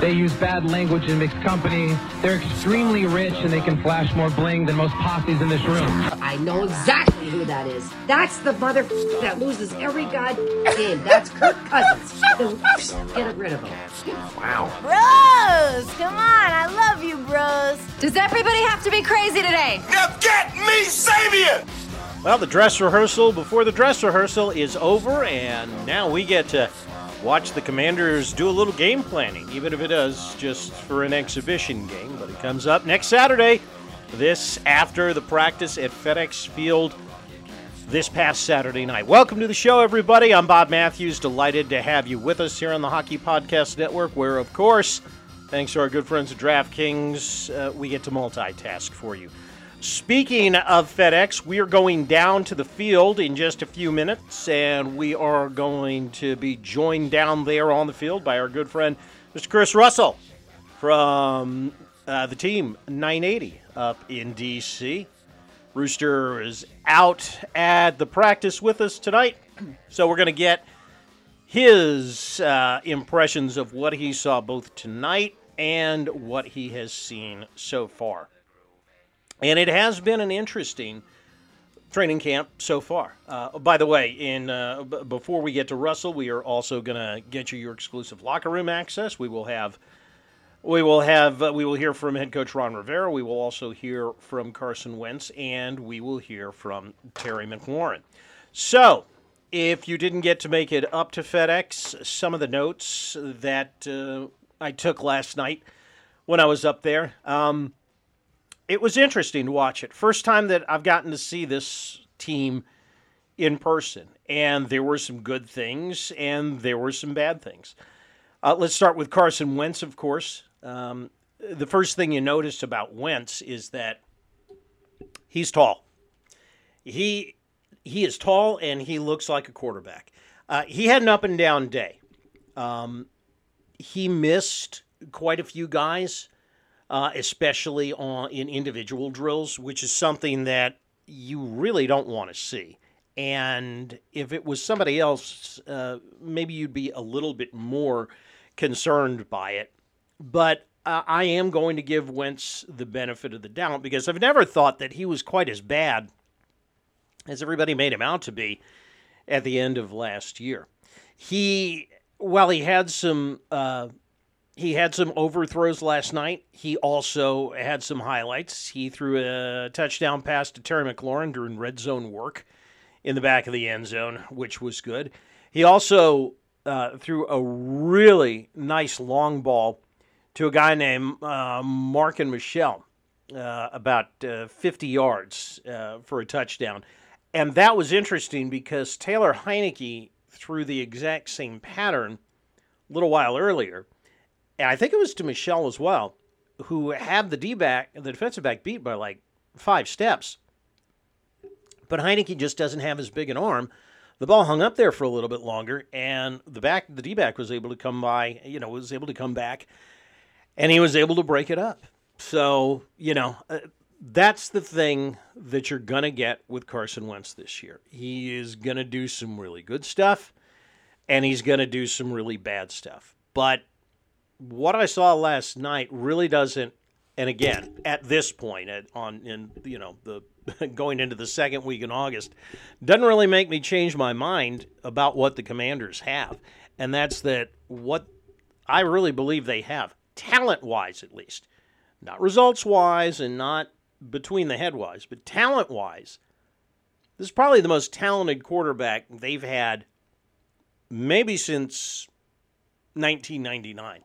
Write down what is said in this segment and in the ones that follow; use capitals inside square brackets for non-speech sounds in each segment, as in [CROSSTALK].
they use bad language in mixed company. They're extremely rich and they can flash more bling than most posses in this room. I know exactly who that is. That's the mother [LAUGHS] that loses every god game. That's Kirk Cousins. [LAUGHS] Get rid of him. Wow. Bros! Come on, I love you, bros. Does everybody have to be crazy today? Now get me Sabian! Well, the dress rehearsal before the dress rehearsal is over, and now we get to watch the Commanders do a little game planning, even if it is just for an exhibition game. But it comes up next Saturday, this after the practice at FedEx Field this past Saturday night. Welcome to the show, everybody. I'm Bob Matthews. Delighted to have you with us here on the Hockey Podcast Network, where, of course, thanks to our good friends at DraftKings, uh, we get to multitask for you. Speaking of FedEx, we are going down to the field in just a few minutes, and we are going to be joined down there on the field by our good friend, Mr. Chris Russell from uh, the team 980 up in D.C. Rooster is out at the practice with us tonight, [CLEARS THROAT] so we're going to get his uh, impressions of what he saw both tonight and what he has seen so far. And it has been an interesting training camp so far. Uh, by the way, in uh, b- before we get to Russell, we are also going to get you your exclusive locker room access. We will have. We will have uh, we will hear from head coach Ron Rivera. We will also hear from Carson Wentz, and we will hear from Terry McLaurin. So, if you didn't get to make it up to FedEx, some of the notes that uh, I took last night when I was up there. Um, it was interesting to watch it. First time that I've gotten to see this team in person, and there were some good things and there were some bad things. Uh, let's start with Carson Wentz, of course. Um, the first thing you notice about Wentz is that he's tall. He he is tall and he looks like a quarterback. Uh, he had an up and down day. Um, he missed quite a few guys uh, especially on in individual drills, which is something that you really don't want to see. And if it was somebody else, uh, maybe you'd be a little bit more concerned by it. But uh, I am going to give Wentz the benefit of the doubt because I've never thought that he was quite as bad as everybody made him out to be at the end of last year. He, while he had some uh, he had some overthrows last night. He also had some highlights. He threw a touchdown pass to Terry McLaurin during red zone work in the back of the end zone, which was good. He also uh, threw a really nice long ball to a guy named uh, Marken Michel uh, about uh, 50 yards uh, for a touchdown. And that was interesting because Taylor Heinicke threw the exact same pattern a little while earlier – and I think it was to Michel as well, who had the D back, the defensive back beat by like five steps. But Heinicke just doesn't have as big an arm. The ball hung up there for a little bit longer, and the back, the D back was able to come by. You know, was able to come back, and he was able to break it up. So you know, uh, that's the thing that you're gonna get with Carson Wentz this year. He is gonna do some really good stuff, and he's gonna do some really bad stuff. But what I saw last night really doesn't. And again, at this point, at, on in you know the [LAUGHS] going into the second week in August, doesn't really make me change my mind about what the Commanders have, and that's that what I really believe they have, talent wise at least, not results wise and not between the head wise, but talent wise. This is probably the most talented quarterback they've had maybe since 1999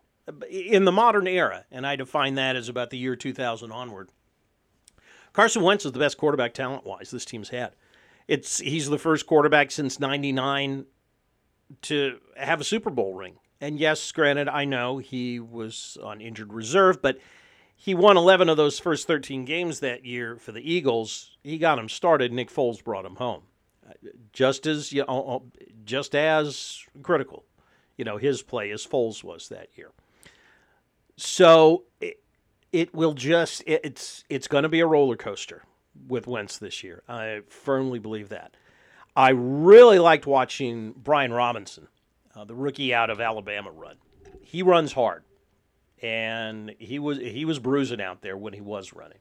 in the modern era, and I define that as about the year 2000 onward. Carson Wentz is the best quarterback talent wise this team's had. It's he's the first quarterback since '99 to have a Super Bowl ring, And yes, granted, I know he was on injured reserve, but he won 11 of those first 13 games that year for the Eagles. He got him started. Nick Foles brought him home. Just as you know, just as critical, you know, his play as Foles was that year. So it, it will just it, it's it's going to be a roller coaster with Wentz this year. I firmly believe that. I really liked watching Brian Robinson, uh, the rookie out of Alabama, run. He runs hard, and he was he was bruising out there when he was running.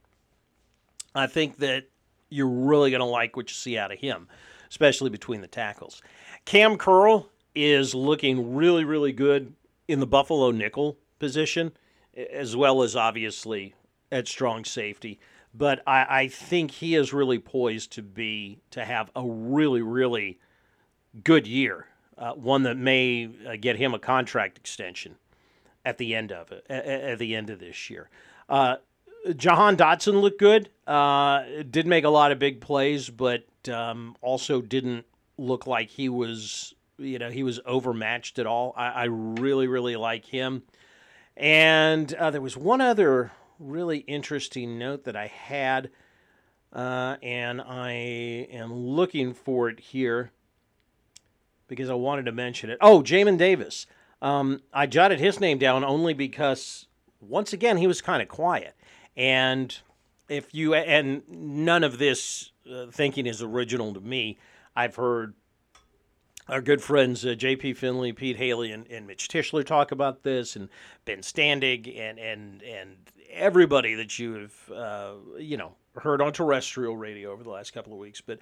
I think that you're really going to like what you see out of him, especially between the tackles. Kam Curl is looking really really good in the Buffalo nickel position, as well as obviously at strong safety but I, I think he is really poised to be to have a really really good year, uh, one that may uh, get him a contract extension at the end of it at, at the end of this year. Uh, Jahan Dotson looked good. Uh, did make a lot of big plays, but um, also didn't look like he was you know he was overmatched at all. I, I really really like him. And uh, there was one other really interesting note that I had, uh, and I am looking for it here because I wanted to mention it. Oh, Jamin Davis. Um, I jotted his name down only because, once again, he was kind of quiet. And if you, and none of this uh, thinking is original to me, I've heard our good friends uh, J.P. Finlay, Pete Hailey, and, and Mitch Tischler talk about this, and Ben Standig, and and and everybody that you've uh, you know heard on terrestrial radio over the last couple of weeks. But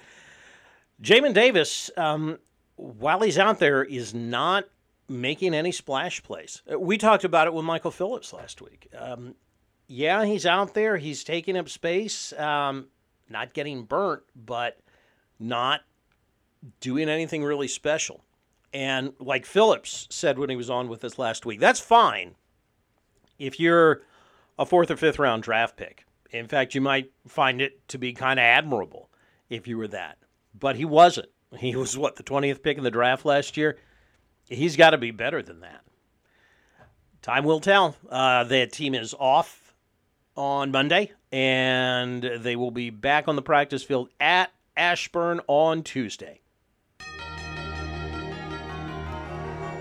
Jamin Davis, um, while he's out there, is not making any splash plays. Uh, we talked about it with Michael Phillips last week. Um, yeah, he's out there. He's taking up space, um, not getting burnt, but not doing anything really special. And like Phillips said when he was on with us last week, that's fine if you're a fourth or fifth round draft pick. In fact, you might find it to be kind of admirable if you were that. But he wasn't. He was what, the 20th pick in the draft last year? He's got to be better than that. Time will tell. Uh, the team is off on Monday, and they will be back on the practice field at Ashburn on Tuesday.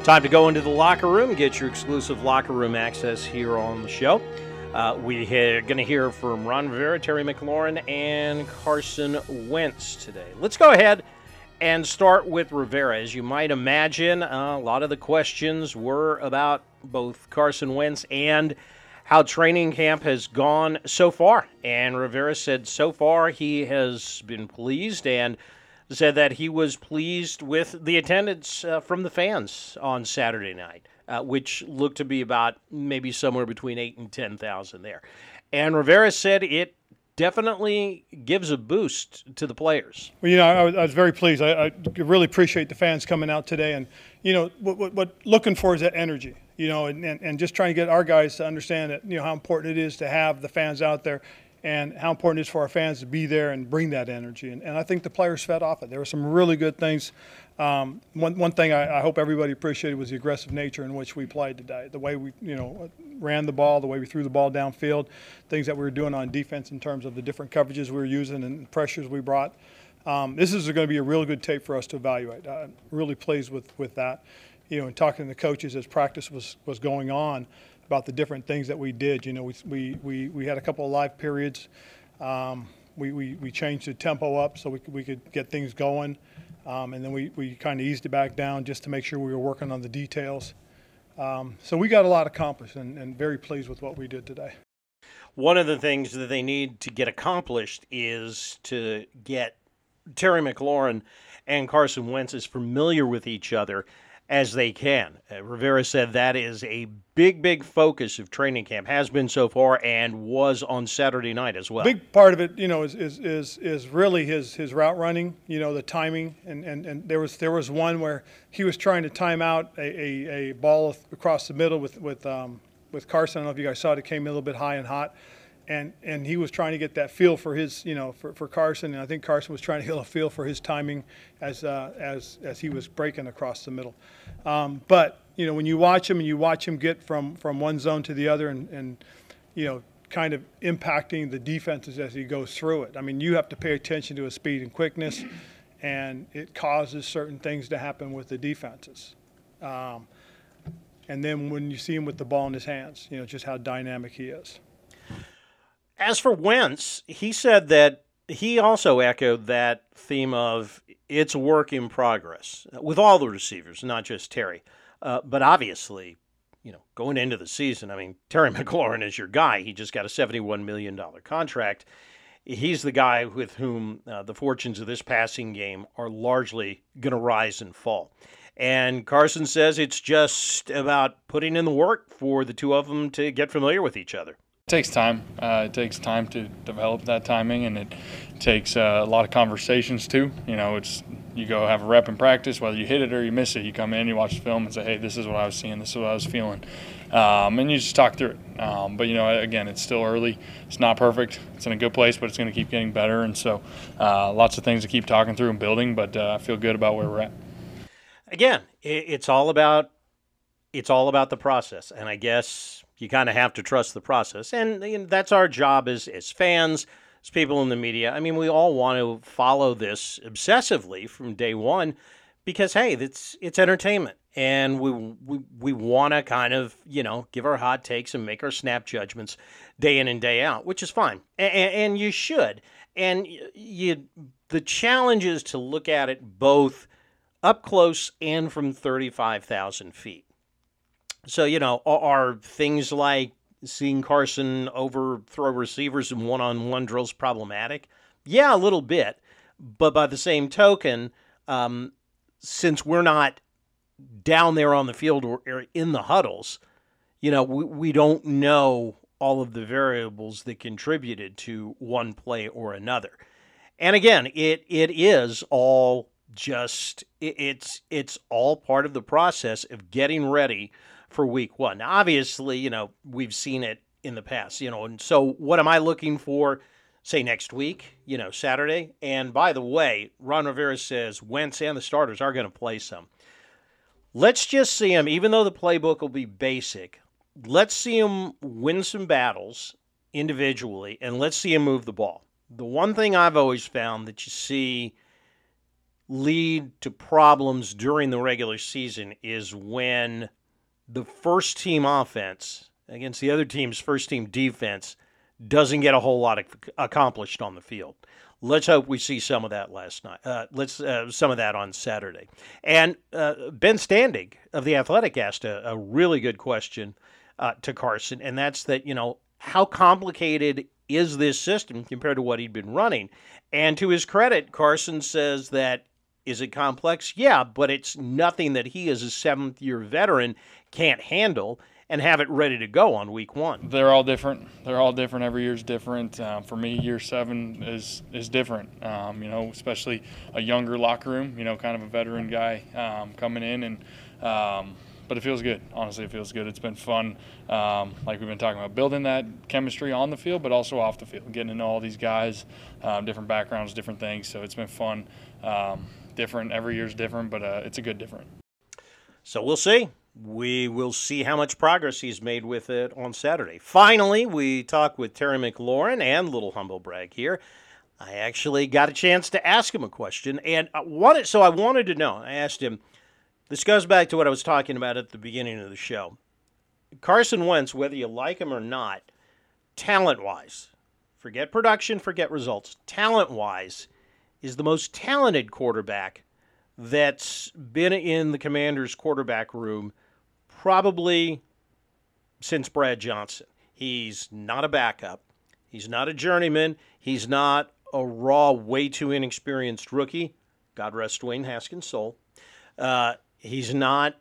Time to go into the locker room, get your exclusive locker room access here on the show. Uh, we are going to hear from Ron Rivera, Terry McLaurin, and Carson Wentz today. Let's go ahead and start with Rivera. As you might imagine, uh, a lot of the questions were about both Carson Wentz and how training camp has gone so far. And Rivera said so far he has been pleased and said that he was pleased with the attendance uh, from the fans on Saturday night uh, which looked to be about maybe somewhere between eight and ten thousand there. And Rivera said it definitely gives a boost to the players. Well, you know, I was, I was very pleased. I, I, really appreciate the fans coming out today, and you know, what, what, what looking for is that energy. You know, and, and, and just trying to get our guys to understand that you know how important it is to have the fans out there and how important it is for our fans to be there and bring that energy. And, and I think the players fed off it. There were some really good things. Um, one, one thing I, I, hope everybody appreciated was the aggressive nature in which we played today. The way we, you know, ran the ball, the way we threw the ball downfield, things that we were doing on defense in terms of the different coverages we were using and pressures we brought. Um, this is going to be a really good tape for us to evaluate. I'm really pleased with, with that. You know, and talking to the coaches as practice was, was going on, about the different things that we did. You know, we, we, we, we had a couple of live periods. Um, we, we, we changed the tempo up so we could, we could get things going. Um, and then we, we kind of eased it back down just to make sure we were working on the details. Um, so we got a lot accomplished and, and very pleased with what we did today. One of the things that they need to get accomplished is to get Terry McLaurin and Carson Wentz is familiar with each other as they can. Uh, Rivera said that is a big, big focus of training camp, has been so far, and was on Saturday night as well. Big part of it, you know, is is is, is really his his route running. You know, the timing, and, and, and there was there was one where he was trying to time out a, a, a ball across the middle with with um, with Carson. I don't know if you guys saw it; it came a little bit high and hot. And and he was trying to get that feel for his you know for, for Carson and I think Carson was trying to get a feel for his timing as uh, as as he was breaking across the middle. Um, but you know when you watch him and you watch him get from from one zone to the other and and you know kind of impacting the defenses as he goes through it. I mean you have to pay attention to his speed and quickness, and it causes certain things to happen with the defenses. Um, and then when you see him with the ball in his hands, you know just how dynamic he is. As for Wentz, he said that he also echoed that theme of it's work in progress with all the receivers, not just Terry. Uh, but obviously, you know, going into the season, I mean, Terry [LAUGHS] McLaurin is your guy. He just got a $71 million contract. He's the guy with whom uh, the fortunes of this passing game are largely going to rise and fall. And Carson says it's just about putting in the work for the two of them to get familiar with each other. Takes time. Uh, it takes time to develop that timing, and it takes uh, a lot of conversations too. You know, it's you go have a rep in practice, whether you hit it or you miss it. You come in, you watch the film, and say, "Hey, this is what I was seeing. This is what I was feeling," um, and you just talk through it. Um, but you know, again, it's still early. It's not perfect. It's in a good place, but it's going to keep getting better. And so, uh, lots of things to keep talking through and building. But uh, I feel good about where we're at. Again, it's all about it's all about the process, and I guess you kind of have to trust the process. And you know, that's our job as, as fans, as people in the media. I mean, we all want to follow this obsessively from day one because, hey, it's, it's entertainment. And we, we, we want to kind of, you know, give our hot takes and make our snap judgments day in and day out, which is fine. And, and you should. And you, the challenge is to look at it both up close and from 35,000 feet. So, you know, are things like seeing Carson overthrow receivers in one on one drills problematic? Yeah, a little bit. But by the same token, um, since we're not down there on the field or, in the huddles, you know, we, we don't know all of the variables that contributed to one play or another. And again, it it is all just it, it's it's all part of the process of getting ready for week one. Now, obviously, you know, we've seen it in the past, you know, and so what am I looking for, say, next week, you know, Saturday? And by the way, Ron Rivera says Wentz and the starters are going to play some. Let's just see him, even though the playbook will be basic, let's see him win some battles individually, and let's see him move the ball. The one thing I've always found that you see lead to problems during the regular season is when the first team offense against the other team's first team defense doesn't get a whole lot accomplished on the field. Let's hope we see some of that last night. Uh, let's uh, some of that on Saturday. And uh, Ben Standig of the Athletic asked a, a really good question uh, to Carson, and that's that you know how complicated is this system compared to what he'd been running? And to his credit, Carson says that is it complex? Yeah, but it's nothing that he, as a seventh year veteran, can't handle and have it ready to go on week one. They're all different. They're all different. Every year's different. Um, for me, year seven is is different. Um, you know, especially a younger locker room. You know, kind of a veteran guy um, coming in and. Um, but it feels good. Honestly, it feels good. It's been fun, um, like we've been talking about, building that chemistry on the field, but also off the field, getting to know all these guys, um, different backgrounds, different things. So it's been fun different. Every year's different, but uh, it's a good different. So we'll see. We will see how much progress he's made with it on Saturday. Finally, we talk with Terry McLaurin and little humble brag here. I actually got a chance to ask him a question, and I wanted so I wanted to know. I asked him. This goes back to what I was talking about at the beginning of the show. Carson Wentz, whether you like him or not, talent wise, forget production, forget results. Talent wise, is the most talented quarterback that's been in the Commanders' quarterback room probably since Brad Johnson. He's not a backup. He's not a journeyman. He's not a raw, way too inexperienced rookie. God rest Dwayne Haskins' soul. Uh, he's not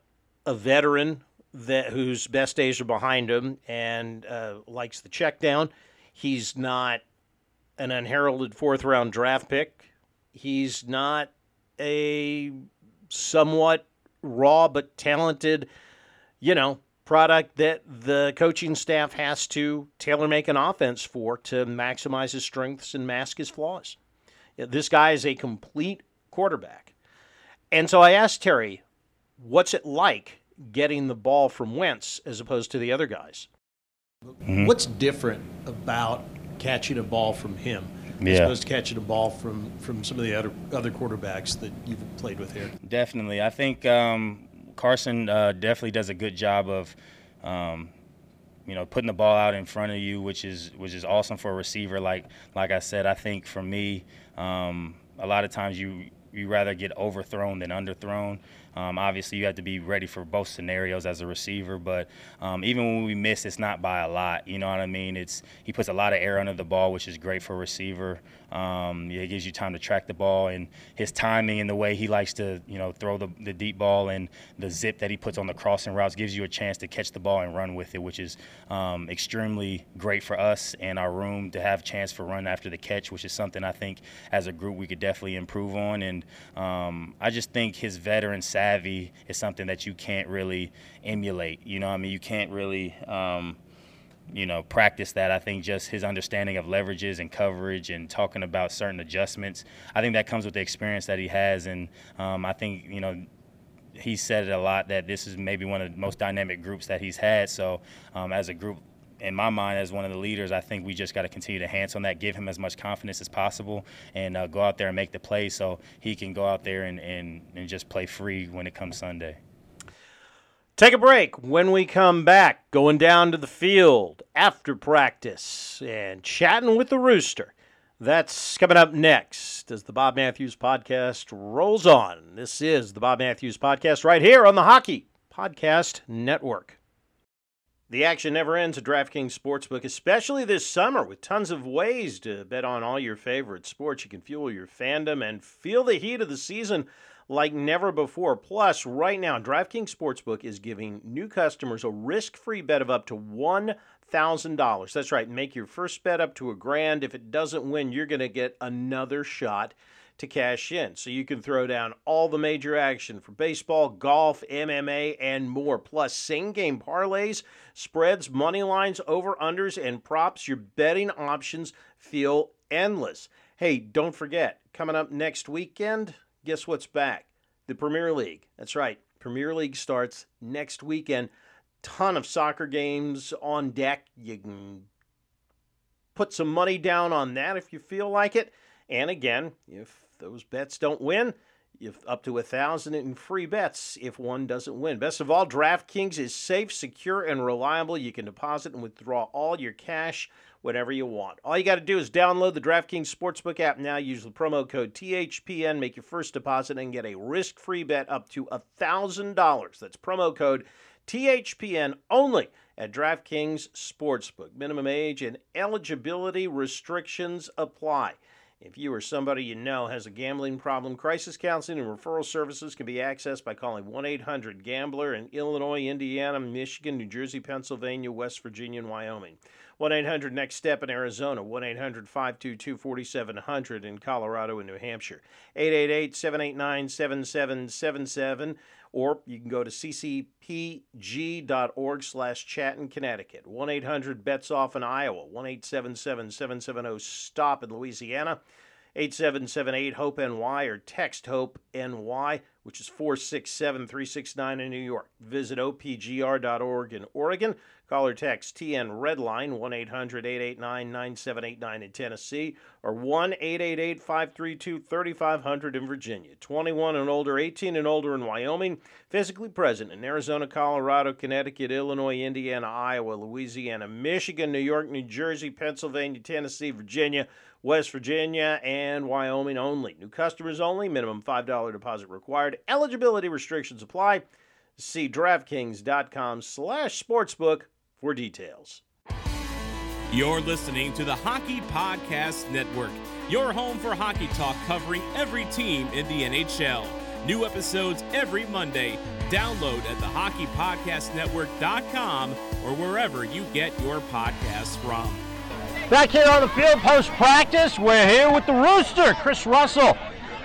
a veteran that whose best days are behind him and uh, likes the check down. He's not an unheralded fourth round draft pick He's not a somewhat raw but talented, you know, product that the coaching staff has to tailor make an offense for to maximize his strengths and mask his flaws. This guy is a complete quarterback. And so I asked Terry, what's it like getting the ball from Wentz as opposed to the other guys? Mm-hmm. What's different about catching a ball from him yeah. as opposed to catching a ball from, from some of the other other quarterbacks that you've played with here? Definitely. I think um, Carson uh, definitely does a good job of um, you know, putting the ball out in front of you, which is which is awesome for a receiver. Like like I said, I think for me, um, a lot of times you you rather get overthrown than underthrown. Um, obviously, you have to be ready for both scenarios as a receiver. But um, even when we miss, it's not by a lot. You know what I mean? It's he puts a lot of air under the ball, which is great for a receiver. Um, it gives you time to track the ball, and his timing and the way he likes to, you know, throw the, the deep ball and the zip that he puts on the crossing routes gives you a chance to catch the ball and run with it, which is um, extremely great for us and our room to have chance for run after the catch, which is something I think as a group we could definitely improve on. And um, I just think his veteran savvy is something that you can't really emulate. You know, I mean, you can't really. Um, you know, practice that. I think just his understanding of leverages and coverage and talking about certain adjustments. I think that comes with the experience that he has, and um, I think you know. He said it a lot that this is maybe one of the most dynamic groups that he's had. So, um, as a group, in my mind, as one of the leaders, I think we just got to continue to enhance on that, give him as much confidence as possible, and uh, go out there and make the play so he can go out there and, and, and just play free when it comes Sunday. Take a break. When we come back, going down to the field after practice and chatting with the Rooster. That's coming up next as the Bob Matthews podcast rolls on. This is the Bob Matthews podcast right here on the Hockey Podcast Network. The action never ends at DraftKings Sportsbook, especially this summer with tons of ways to bet on all your favorite sports. You can fuel your fandom and feel the heat of the season like never before. Plus, right now, DraftKings Sportsbook is giving new customers a risk-free bet of up to $1,000. That's right. Make your first bet up to a grand. If it doesn't win, you're going to get another shot to cash in. So you can throw down all the major action for baseball, golf, MMA, and more. Plus, same game parlays, spreads, money lines, over unders, and props. Your betting options feel endless. Hey, don't forget, coming up next weekend, guess what's back? The Premier League. That's right. Premier League starts next weekend. Ton of soccer games on deck. You can put some money down on that if you feel like it. And again, if those bets don't win, you've up to a thousand in free bets if one doesn't win. Best of all, DraftKings is safe, secure, and reliable. You can deposit and withdraw all your cash whenever you want. All you got to do is download the DraftKings Sportsbook app now. Use the promo code THPN, make your first deposit, and get a risk free bet up to a $1,000. That's promo code THPN only at DraftKings Sportsbook. Minimum age and eligibility restrictions apply. If you or somebody you know has a gambling problem, crisis counseling and referral services can be accessed by calling 1 800 Gambler in Illinois, Indiana, Michigan, New Jersey, Pennsylvania, West Virginia, and Wyoming. 1 800 Next Step in Arizona, 1 800 522 4700 in Colorado and New Hampshire, 888 789 7777, or you can go to ccpg.org slash chat in Connecticut, 1 800 Bets Off in Iowa, 1 877 770 STOP in Louisiana. 8778 HOPE NY or text HOPE NY, which is 467 369 in New York. Visit opgr.org in Oregon. Call or text TN Redline 1 800 889 9789 in Tennessee or 1 888 532 3500 in Virginia. 21 and older, 18 and older in Wyoming. Physically present in Arizona, Colorado, Connecticut, Illinois, Indiana, Iowa, Louisiana, Michigan, New York, New Jersey, Pennsylvania, Tennessee, Virginia. West Virginia and Wyoming only. New customers only. Minimum $5 deposit required. Eligibility restrictions apply. See DraftKings.com slash sportsbook for details. You're listening to the Hockey Podcast Network, your home for hockey talk covering every team in the NHL. New episodes every Monday. Download at the hockeypodcastnetwork.com or wherever you get your podcasts from. Back here on the field post practice, we're here with the Rooster, Chris Russell.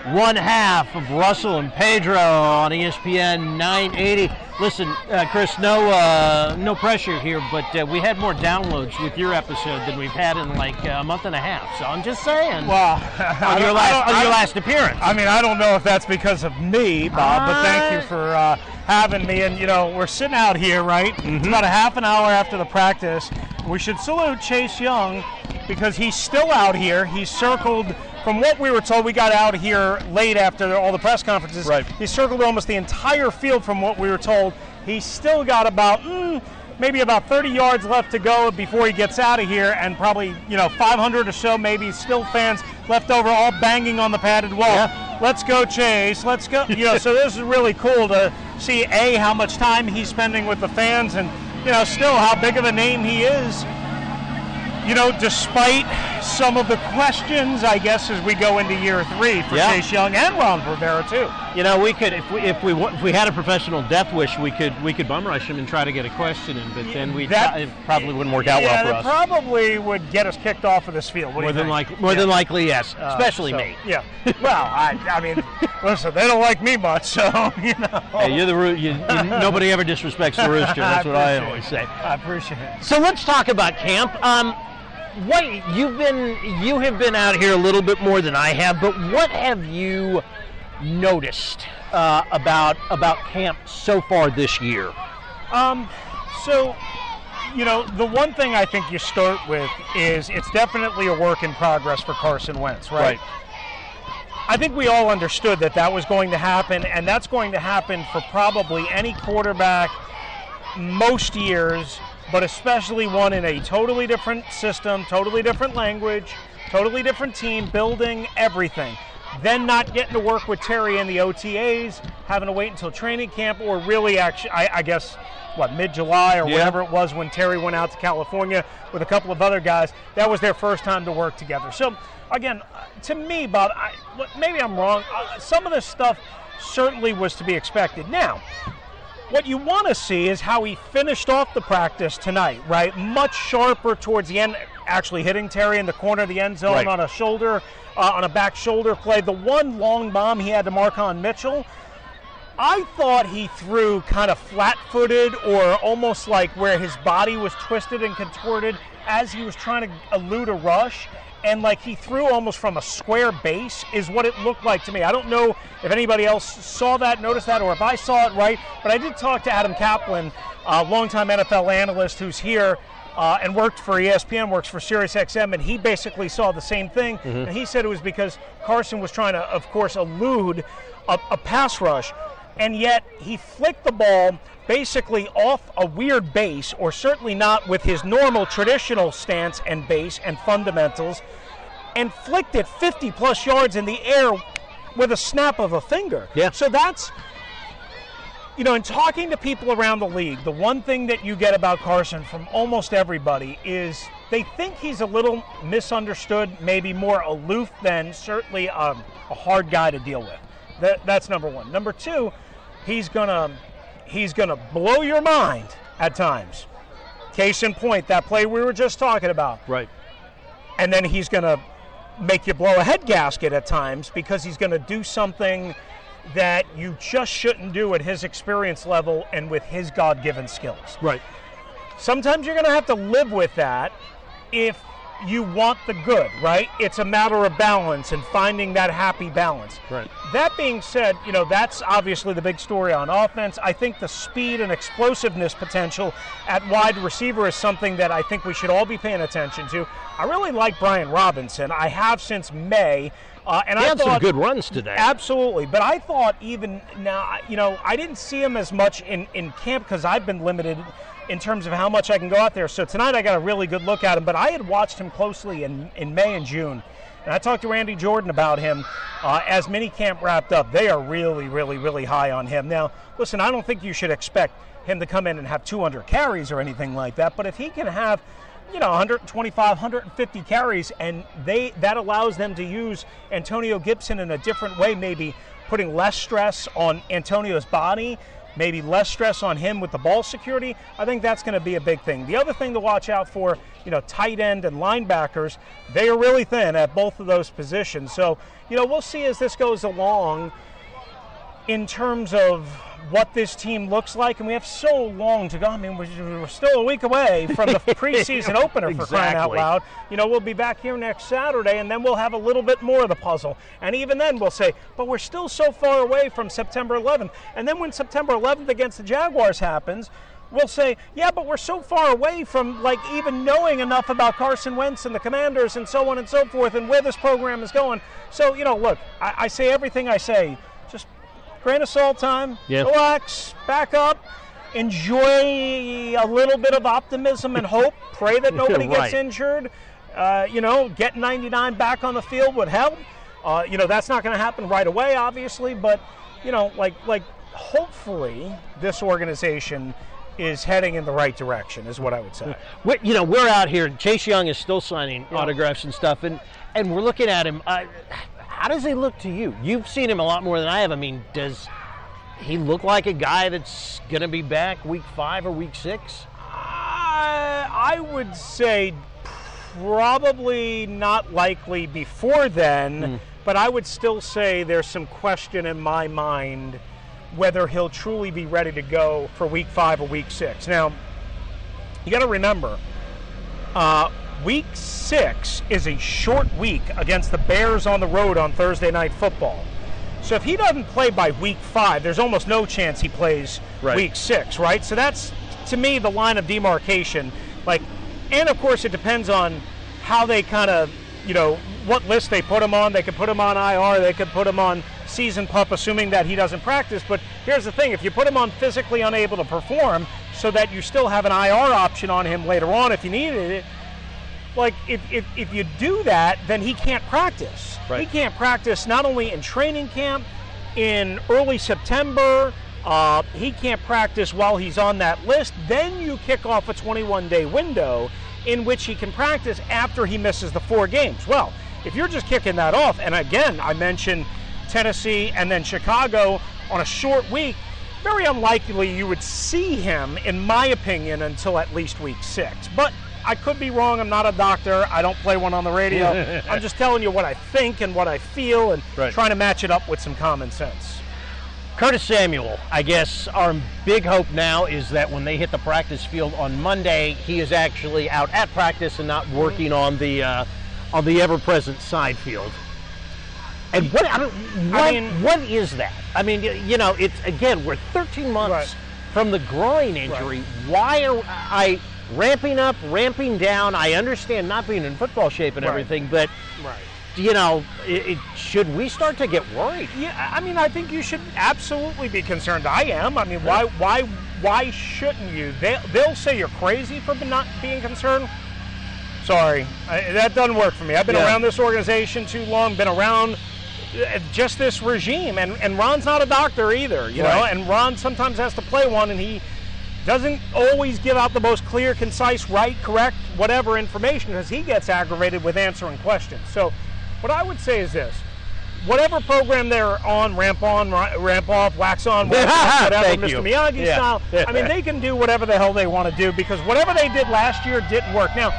One half of Russell and Pedro on ESPN 980. Listen, uh, Chris, no uh, no pressure here, but uh, we had more downloads with your episode than we've had in like a month and a half. So I'm just saying. Well, on [LAUGHS] your last on your last appearance. I mean, I don't know if that's because of me, Bob, but thank you for uh, having me. And you know, we're sitting out here, right? Mm-hmm. About a half an hour after the practice. We should salute Chase Young because he's still out here. He's circled from what we were told, we got out here late after all the press conferences. Right. He circled almost the entire field from what we were told. He's still got about mm, maybe about 30 yards left to go before he gets out of here, and probably you know 500 or so, maybe still fans left over, all banging on the padded wall. Yeah. Let's go, Chase. Let's go. You know, so [LAUGHS] this is really cool to see a how much time he's spending with the fans, and you know, still how big of a name he is you know, despite some of the questions, I guess, as we go into year three for Yeah. Chase Young and Ron Rivera too. You know, we could if we if we if we had a professional death wish, we could we could bum rush him and try to get a question in, but then we That- it probably wouldn't work out yeah, well for us. probably would get us kicked off of this field. What More than like more Yeah. than likely, yes. Uh, Especially so, me. Yeah. [LAUGHS] Well, I, I mean, listen, they don't like me much, [LAUGHS] so you know. Hey, you're the roo- you, you, nobody ever disrespects the rooster. That's [LAUGHS] what I always it. say. I appreciate it. So let's talk about camp. Um, what you've been you have been out here a little bit more than I have, but what have you noticed uh, about about camp so far this year? Um, so, you know, the one thing I think you start with is it's definitely a work in progress for Carson Wentz, right? Right. I think we all understood that that was going to happen, and that's going to happen for probably any quarterback most years, but especially one in a totally different system, totally different language, totally different team, building everything. Then not getting to work with Terry in the OTAs, having to wait until training camp, or really, actually, I, I guess, what mid July or Yeah. whatever it was when Terry went out to California with a couple of other guys. That was their first time to work together. So again, uh, to me, Bob, I, maybe I'm wrong. Uh, some of this stuff certainly was to be expected. Now, what you want to see is how he finished off the practice tonight, right? Much sharper towards the end, actually hitting Terry in the corner of the end zone Right. on a shoulder, uh, on a back shoulder play. The one long bomb he had to Marken Michel, I thought he threw kind of flat footed or almost like where his body was twisted and contorted as he was trying to elude a rush. And like he threw almost from a square base is what it looked like to me. I don't know if anybody else saw that, noticed that, or if I saw it right, but I did talk to Adam Caplan, a longtime NFL analyst who's here uh, and worked for ESPN, works for SiriusXM, and he basically saw the same thing. Mhm. And he said it was because Carson was trying to, of course, elude a, a pass rush, and yet he flicked the ball basically off a weird base, or certainly not with his normal traditional stance and base and fundamentals, and flicked it 50 plus yards in the air with a snap of a finger. Yeah. So that's you know, in talking to people around the league, the one thing that you get about Carson from almost everybody is they think he's a little misunderstood, maybe more aloof than certainly um, a hard guy to deal with. That, that's number one. Number two, he's gonna he's gonna blow your mind at times. Case in point, that play we were just talking about Right. and then he's to make you blow a head gasket at times because he's to do something that you just shouldn't do at his experience level and with his God-given skills. Right. Sometimes you're to have to live with that if you want the good, right? It's a matter of balance and finding that happy balance. Right. That being said, you know, that's obviously the big story on offense. I think the speed and explosiveness potential at wide receiver is something that I think we should all be paying attention to. I really like Brian Robinson. I have since May. Uh, and He I had some good runs today. Absolutely. But I thought even now, you know, I didn't see him as much in, in camp because I've been limited in terms of how much I can go out there. So tonight I got a really good look at him. But I had watched him closely in, in May and June. And I talked to Randy Jordan about him uh, as minicamp wrapped up. They are really, really, really high on him. Now, listen, I don't think you should expect him to come in and have 200 carries or anything like that. But if he can have you know 125 150 carries and they that allows them to use Antonio Gibson in a different way maybe putting less stress on Antonio's body maybe less stress on him with the ball security. I think that's going to be a big thing. The other thing to watch out for, you know, tight end and linebackers, they are really thin at both of those positions. So, you know, we'll see as this goes along in terms of what this team looks like, and we have so long to go. I mean, we're, still a week away from the [LAUGHS] preseason opener for crying out loud. You know, we'll be back here next Saturday, and then we'll have a little bit more of the puzzle. And even then, we'll say, but we're still so far away from September 11th. And then when September 11th against the Jaguars happens, we'll say, yeah, but we're so far away from like even knowing enough about Carson Wentz and the Commanders and so on and so forth, and where this program is going. So, you know, look, I, I say everything I say. Grain of salt time. Yeah. Relax, back up, enjoy a little bit of optimism and hope. Pray that [LAUGHS] nobody Right. gets injured. Uh, you know, get 99 back on the field would help. Uh, you know, that's not going to happen right away, obviously, but you know, like like hopefully this organization is heading in the right direction, is what I would say. [LAUGHS] we you know, we're out here. Chase Young is still signing Yeah. autographs and stuff, and and we're looking at him. Uh, how does he look to you? You've seen him a lot more than I have. I mean, does he look like a guy that's going to be back week five or week six? I, I would say probably not likely before then, but I would still say there's some question in my mind whether he'll truly be ready to go for week five or week six. Now, you got to remember, uh, week six is a short week against the Bears on the road on Thursday Night Football. So if he doesn't play by week five, there's almost no chance he plays Right. week six, right? So that's to me the line of demarcation. Like, and of course it depends on how they kind of, you know, what list they put him on. They could put him on IR. They could put him on season pup, assuming that he doesn't practice. But here's the thing: if you put him on physically unable to perform, so that you still have an IR option on him later on if you needed it, like if, if, if you do that, then he can't practice. Right. He can't practice not only in training camp, in early September. Uh, he can't practice while he's on that list. Then you kick off a 21 day window in which he can practice after he misses the four games. Well, if you're just kicking that off, and again, I mentioned Tennessee and then Chicago on a short week, very unlikely you would see him, in my opinion, until at least week six. But I could be wrong. I'm not a doctor. I don't play one on the radio. [LAUGHS] I'm just telling you what I think and what I feel and Right. trying to match it up with some common sense. Curtis Samuel, I guess our big hope now is that when they hit the practice field on Monday, he is actually out at practice and not working on the uh, on the ever-present side field. And what I mean, what, I mean- what is that? I mean, you know, it's again we're 13 months Right. from the groin injury. Why are I ramping up, ramping down? I understand not being in football shape and Right. everything, but Right. you know, it, it, should we start to get worried? Yeah, I mean, I think you should absolutely be concerned. I am. I mean, why, why, why shouldn't you? They, they'll say you're crazy for not being concerned. Sorry, I, that doesn't work for me. I've been Yeah. around this organization too long. Been around uh, just this regime, and and Ron's not a doctor either. You know, and Ron sometimes has to play one, and he doesn't always give out the most clear, concise, right, correct, whatever information because he gets aggravated with answering questions. So, what I would say is this whatever program they're on, ramp on, ramp off, wax on, wax off, [LAUGHS] whatever, Mr. you. Miyagi Yeah. style. I mean, they can do whatever the hell they want to do because whatever they did last year didn't work. Now,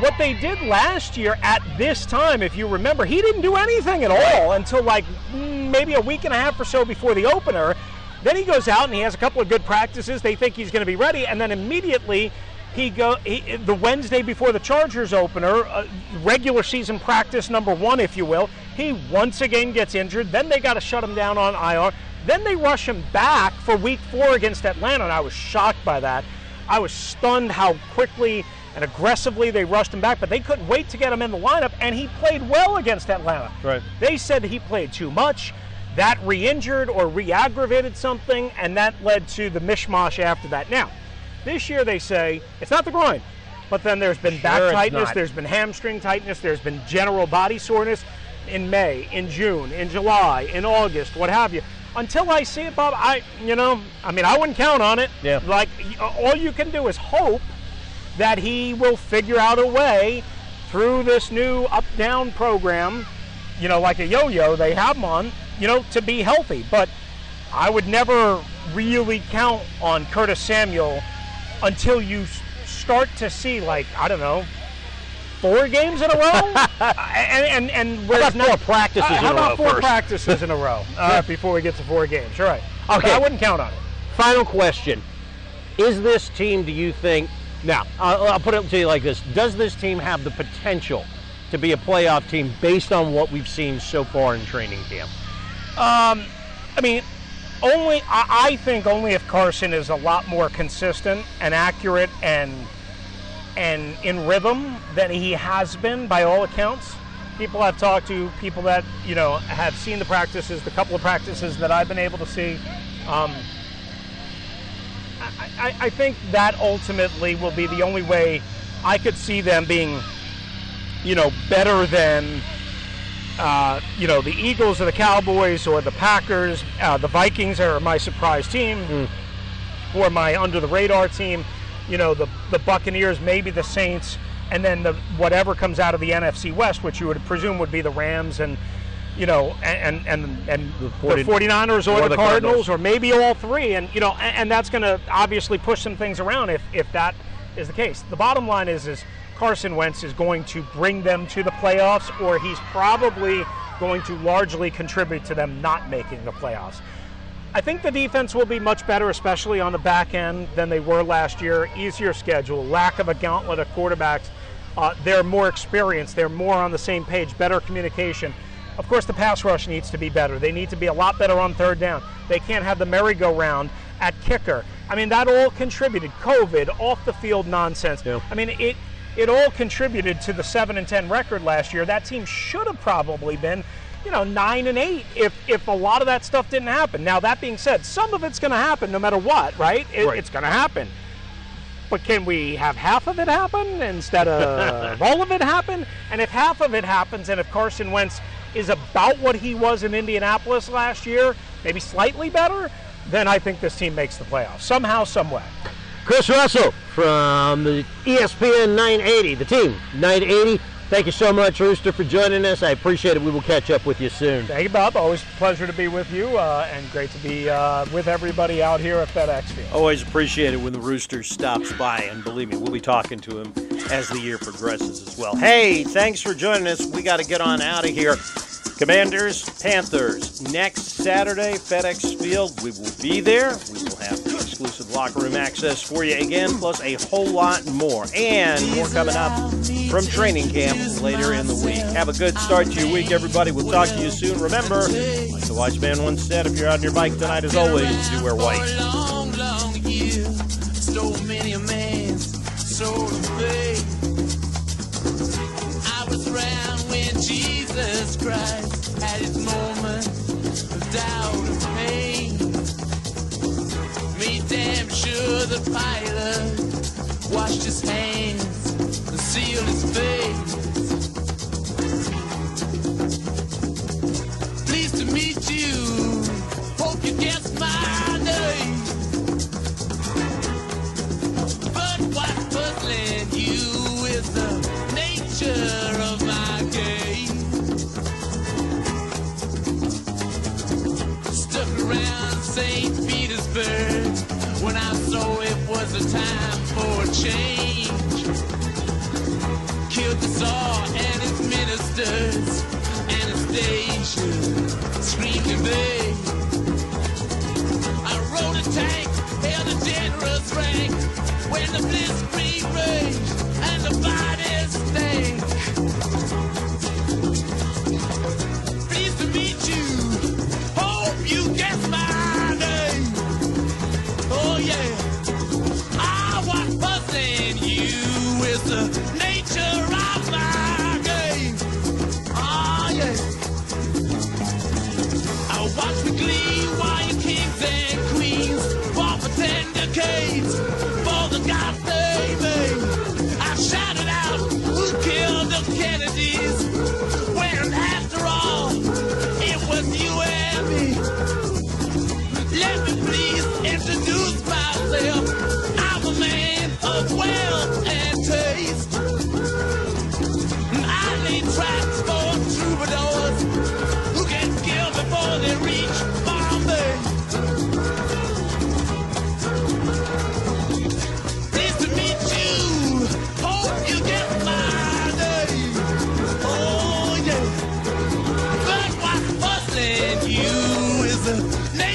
what they did last year at this time, if you remember, he didn't do anything at all until like mm, maybe a week and a half or so before the opener. Then he goes out and he has a couple of good practices. They think he's going to be ready, and then immediately he go he, the Wednesday before the Chargers opener, uh, regular season practice number one, if you will. He once again gets injured. Then they got to shut him down on IR. Then they rush him back for Week Four against Atlanta, and I was shocked by that. I was stunned how quickly and aggressively they rushed him back, but they couldn't wait to get him in the lineup, and he played well against Atlanta. Right. They said he played too much. That re injured or re aggravated something, and that led to the mishmash after that. Now, this year they say it's not the groin, but then there's been back Sure it's tightness, there's been hamstring tightness, there's been general body soreness in May, in June, in July, in August, what have you. Until I see it, Bob, I, you know, I mean, I wouldn't count on it. Yeah. Like, all you can do is hope that he will figure out a way through this new up down program, you know, like a yo yo, they have him on, you know, to be healthy. But I would never really count on Curtis Samuel until you start to see, like, I don't know, four games in a row? [LAUGHS] and and, and how about four practices uh, in a row about four first? practices in a row [LAUGHS] uh, before we get to four games? You're right. But Okay. I wouldn't count on it. Final question: Is this team? Do you think? Now, I'll, I'll put it to you like this: Does this team have the potential to be a playoff team based on what we've seen so far in training camp? Um, I mean, only I, I think only if Carson is a lot more consistent and accurate and and in rhythm than he has been by all accounts. People I've talked to, people that you know have seen the practices, the couple of practices that I've been able to see. Um, I, I, I think that ultimately will be the only way I could see them being, you know, better than uh, you know, the Eagles or the Cowboys or the Packers. Uh, the Vikings are my surprise team or my under the radar team. You know, the, the Buccaneers, maybe the Saints, and then the whatever comes out of the NFC West, which you would presume would be the Rams and, you know, and and and the, 40 49ers or, or the, the Cardinals, Cardinals. or maybe all three. And, you know, and, and that's going to obviously push some things around if, if that is the case. The bottom line is, is Carson Wentz is going to bring them to the playoffs, or he's probably going to largely contribute to them not making the playoffs. I think the defense will be much better, especially on the back end, than they were last year. Easier schedule, lack of a gauntlet of quarterbacks. Uh, they're more experienced, they're more on the same page, better communication. Of course, the pass rush needs to be better. They need to be a lot better on third down. They can't have the merry-go-round at kicker. I mean, that all contributed. COVID, off the field nonsense. I mean, it it all contributed to the seven and ten record last year. That team should have probably been, you know, nine and eight if if a lot of that stuff didn't happen. Now that being said, some of it's going to happen no matter what, right? It, Right. It's going to happen. But can we have half of it happen instead of [LAUGHS] all of it happen? And if half of it happens, and if Carson Wentz is about what he was in Indianapolis last year, maybe slightly better, then I think this team makes the playoffs somehow, some way. Chris Russell from the ESPN 980, the team 980. Thank you so much, Rooster, for joining us. I appreciate it. We will catch up with you soon. Thank you, Bob. Always a pleasure to be with you, uh, and great to be uh, with everybody out here at FedEx Field. Always appreciate it when the Rooster stops by, and believe me, we'll be talking to him as the year progresses as well. Hey, thanks for joining us. We got to get on out of here. Commanders, Panthers, next Saturday, FedEx Field. We will be there. We will have exclusive locker room access for you again, plus a whole lot more. And more coming up from training camp later in the week. Have a good start to your week, everybody. We'll talk to you soon. Remember, like the wise man once said, if you're on your bike tonight, as always, do wear white. Time for a change. Killed the Tsar and his ministers. Anastasia screamed in vain. I rode a tank, held a generous rank when the blitzkrieg raged and the bodies heaven.